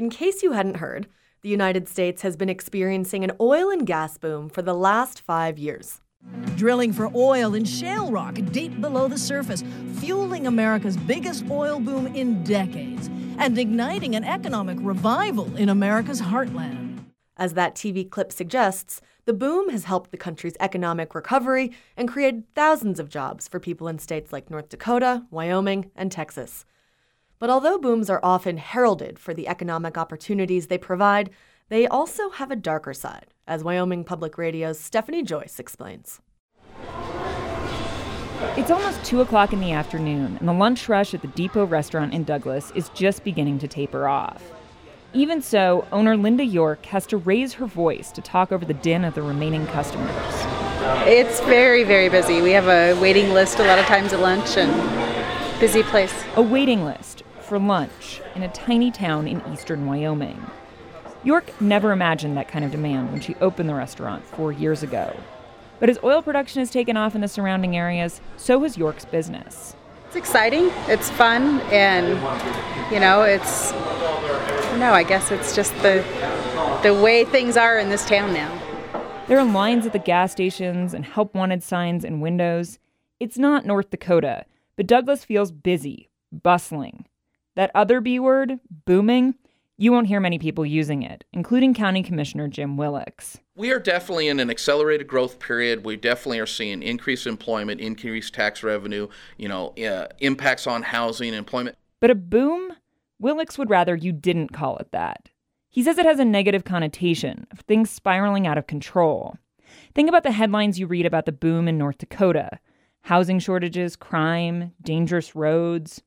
In case you hadn't heard, the United States has been experiencing an oil and gas boom for the last five years. Drilling for oil in shale rock deep below the surface, fueling America's biggest oil boom in decades, and igniting an economic revival in America's heartland. As that TV clip suggests, the boom has helped the country's economic recovery and created thousands of jobs for people in states like North Dakota, Wyoming, and Texas. But although booms are often heralded for the economic opportunities they provide, they also have a darker side, as Wyoming Public Radio's Stephanie Joyce explains. It's almost 2 o'clock in the afternoon, and the lunch rush at the Depot restaurant in Douglas is just beginning to taper off. Even so, owner Linda York has to raise her voice to talk over the din of the remaining customers. It's very, very busy. We have a waiting list a lot of times at lunch and busy place. A waiting list for lunch in a tiny town in eastern Wyoming. York never imagined that kind of demand when she opened the restaurant four years ago. But as oil production has taken off in the surrounding areas, so has York's business. It's exciting, it's fun, and you know, it's no, I guess it's just the the way things are in this town now. There are lines at the gas stations and help wanted signs in windows. It's not North Dakota, but Douglas feels busy, bustling. That other B word, booming, you won't hear many people using it, including County Commissioner Jim Willox. We are definitely in an accelerated growth period. We definitely are seeing increased employment, increased tax revenue, you know, uh, impacts on housing, employment. But a boom? Willox would rather you didn't call it that. He says it has a negative connotation of things spiraling out of control. Think about the headlines you read about the boom in North Dakota housing shortages, crime, dangerous roads.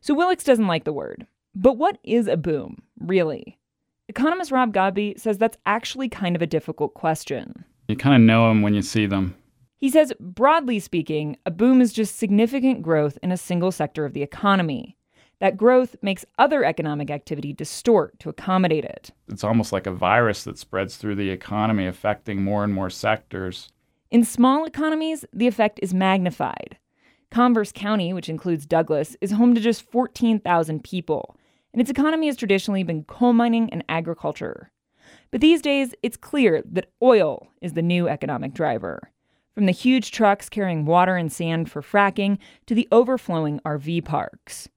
So Willox doesn't like the word. But what is a boom, really? Economist Rob Godby says that's actually kind of a difficult question. You kind of know them when you see them. He says, broadly speaking, a boom is just significant growth in a single sector of the economy. That growth makes other economic activity distort to accommodate it. It's almost like a virus that spreads through the economy, affecting more and more sectors. In small economies, the effect is magnified. Converse County, which includes Douglas, is home to just 14,000 people, and its economy has traditionally been coal mining and agriculture. But these days, it's clear that oil is the new economic driver. From the huge trucks carrying water and sand for fracking to the overflowing RV parks.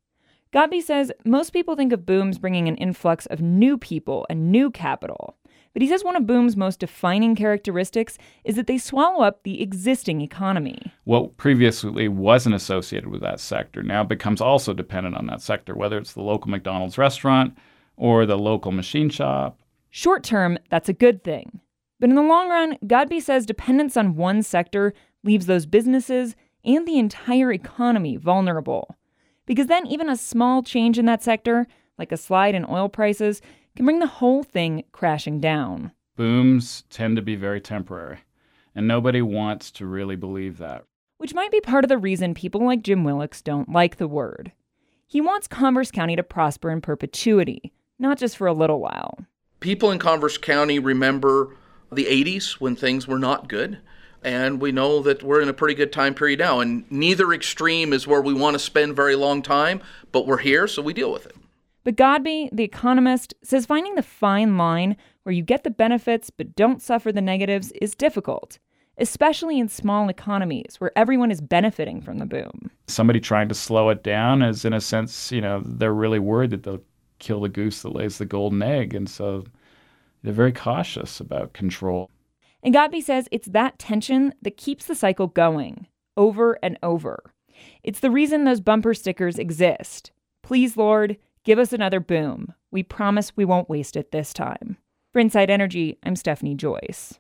Godby says most people think of booms bringing an influx of new people and new capital. But he says one of Boom's most defining characteristics is that they swallow up the existing economy. What previously wasn't associated with that sector now becomes also dependent on that sector, whether it's the local McDonald's restaurant or the local machine shop. Short term, that's a good thing. But in the long run, Godby says dependence on one sector leaves those businesses and the entire economy vulnerable. Because then, even a small change in that sector, like a slide in oil prices, can bring the whole thing crashing down. Booms tend to be very temporary, and nobody wants to really believe that. Which might be part of the reason people like Jim Willox don't like the word. He wants Converse County to prosper in perpetuity, not just for a little while. People in Converse County remember the 80s when things were not good. And we know that we're in a pretty good time period now. And neither extreme is where we want to spend very long time, but we're here, so we deal with it. But Godby, the economist, says finding the fine line where you get the benefits but don't suffer the negatives is difficult, especially in small economies where everyone is benefiting from the boom. Somebody trying to slow it down is, in a sense, you know, they're really worried that they'll kill the goose that lays the golden egg. And so they're very cautious about control. And Godby says it's that tension that keeps the cycle going over and over. It's the reason those bumper stickers exist. Please, Lord, Give us another boom. We promise we won't waste it this time. For Inside Energy, I'm Stephanie Joyce.